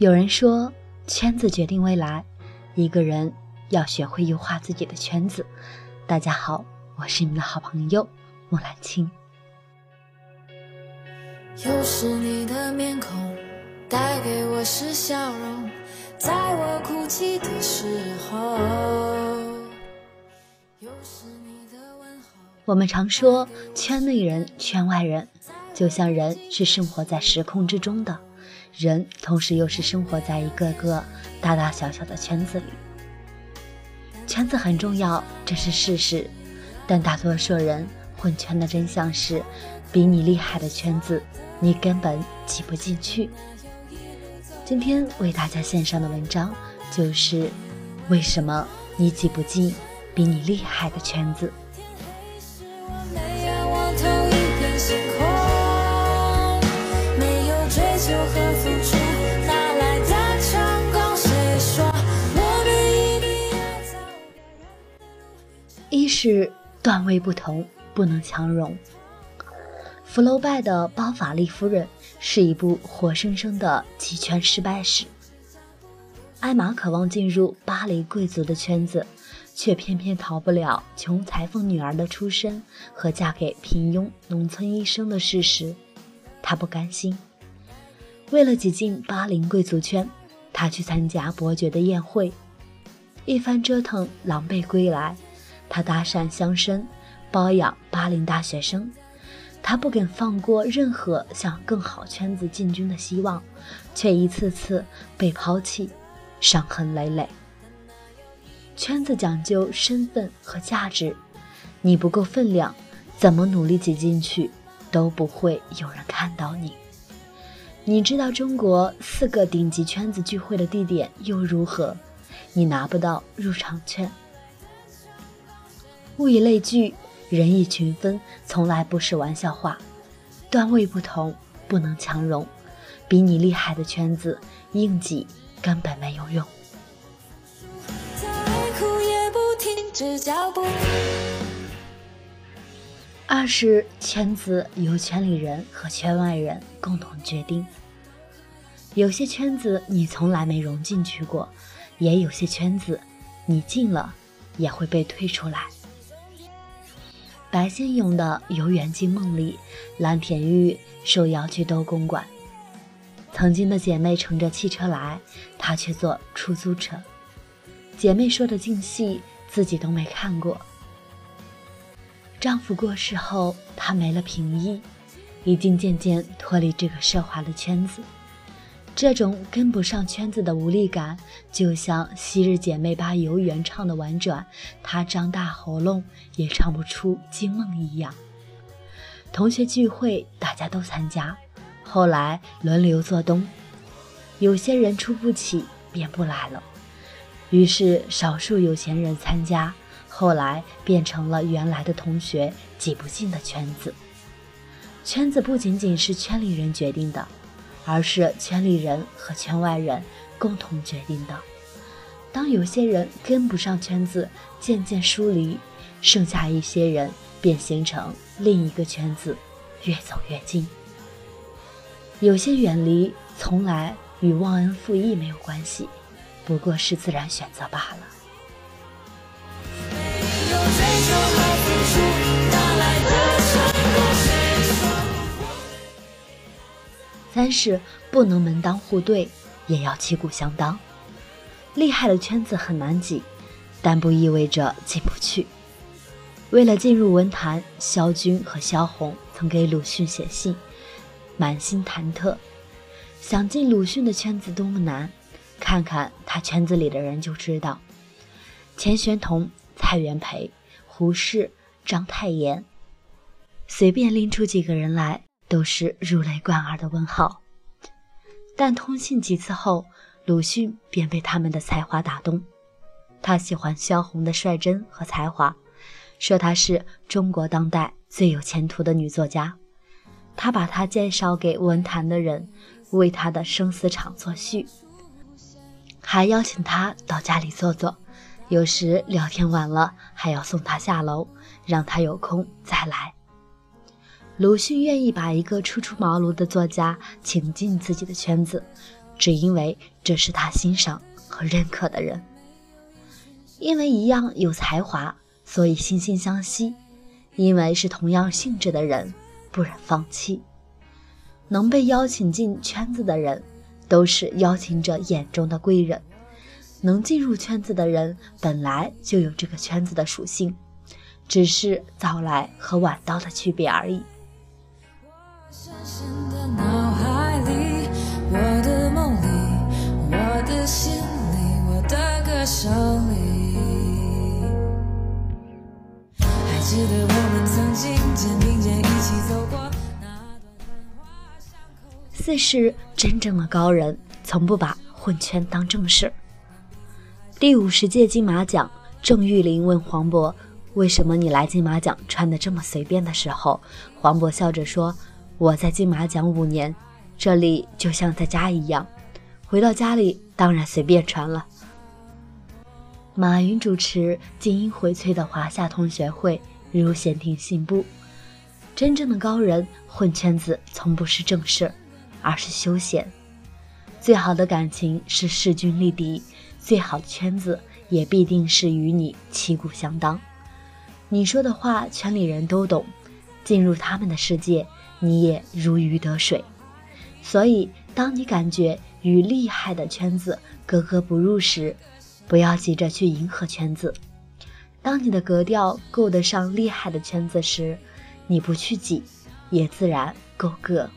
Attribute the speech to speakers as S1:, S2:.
S1: 有人说，圈子决定未来，一个人要学会优化自己的圈子。大家好，我是你们的好朋友木兰青。又是你的面孔，带给我是笑容，在我哭泣的时候。又是你的问候。我们常说，圈内人、圈外人，就像人是生活在时空之中的。人同时又是生活在一个个大大小小的圈子里，圈子很重要，这是事实。但大多数人混圈的真相是，比你厉害的圈子，你根本挤不进去。今天为大家献上的文章就是：为什么你挤不进比你厉害的圈子？一是段位不同，不能强融。福楼拜的《包法利夫人》是一部活生生的集圈失败史。艾玛渴望进入巴黎贵族的圈子，却偏偏逃不了穷裁缝女儿的出身和嫁给平庸农村医生的事实。她不甘心，为了挤进巴黎贵族圈，她去参加伯爵的宴会，一番折腾，狼狈归来。他搭讪乡绅，包养巴林大学生，他不肯放过任何向更好圈子进军的希望，却一次次被抛弃，伤痕累累。圈子讲究身份和价值，你不够分量，怎么努力挤进去都不会有人看到你。你知道中国四个顶级圈子聚会的地点又如何？你拿不到入场券。物以类聚，人以群分，从来不是玩笑话。段位不同，不能强融。比你厉害的圈子，硬挤根本没有用。二是圈子由圈里人和圈外人共同决定。有些圈子你从来没融进去过，也有些圈子你进了也会被退出来。白先勇的《游园惊梦》里，蓝田玉受邀去兜公馆，曾经的姐妹乘着汽车来，她却坐出租车。姐妹说的尽戏，自己都没看过。丈夫过世后，她没了平易，已经渐渐脱离这个奢华的圈子。这种跟不上圈子的无力感，就像昔日姐妹把游园唱的婉转，她张大喉咙也唱不出惊梦一样。同学聚会，大家都参加，后来轮流做东，有些人出不起，便不来了。于是少数有钱人参加，后来变成了原来的同学挤不进的圈子。圈子不仅仅是圈里人决定的。而是圈里人和圈外人共同决定的。当有些人跟不上圈子，渐渐疏离，剩下一些人便形成另一个圈子，越走越近。有些远离，从来与忘恩负义没有关系，不过是自然选择罢了。但是不能门当户对，也要旗鼓相当。厉害的圈子很难挤，但不意味着进不去。为了进入文坛，萧军和萧红曾给鲁迅写信，满心忐忑，想进鲁迅的圈子多么难。看看他圈子里的人就知道：钱玄同、蔡元培、胡适、章太炎，随便拎出几个人来。都是如雷贯耳的问号，但通信几次后，鲁迅便被他们的才华打动。他喜欢萧红的率真和才华，说她是中国当代最有前途的女作家。他把她介绍给文坛的人，为她的生死场作序，还邀请她到家里坐坐。有时聊天晚了，还要送她下楼，让她有空再来。鲁迅愿意把一个初出茅庐的作家请进自己的圈子，只因为这是他欣赏和认可的人。因为一样有才华，所以惺惺相惜；因为是同样性质的人，不忍放弃。能被邀请进圈子的人，都是邀请者眼中的贵人。能进入圈子的人，本来就有这个圈子的属性，只是早来和晚到的区别而已。四是真正的高人，从不把混圈当正事。第五十届金马奖，郑裕玲问黄渤：“为什么你来金马奖穿的这么随便？”的时候，黄渤笑着说：“我在金马奖五年，这里就像在家一样。回到家里，当然随便穿了。”马云主持金鹰荟萃的华夏同学会，如闲庭信步。真正的高人混圈子，从不是正事，而是休闲。最好的感情是势均力敌。最好的圈子也必定是与你旗鼓相当，你说的话圈里人都懂，进入他们的世界，你也如鱼得水。所以，当你感觉与厉害的圈子格格不入时，不要急着去迎合圈子；当你的格调够得上厉害的圈子时，你不去挤，也自然够格。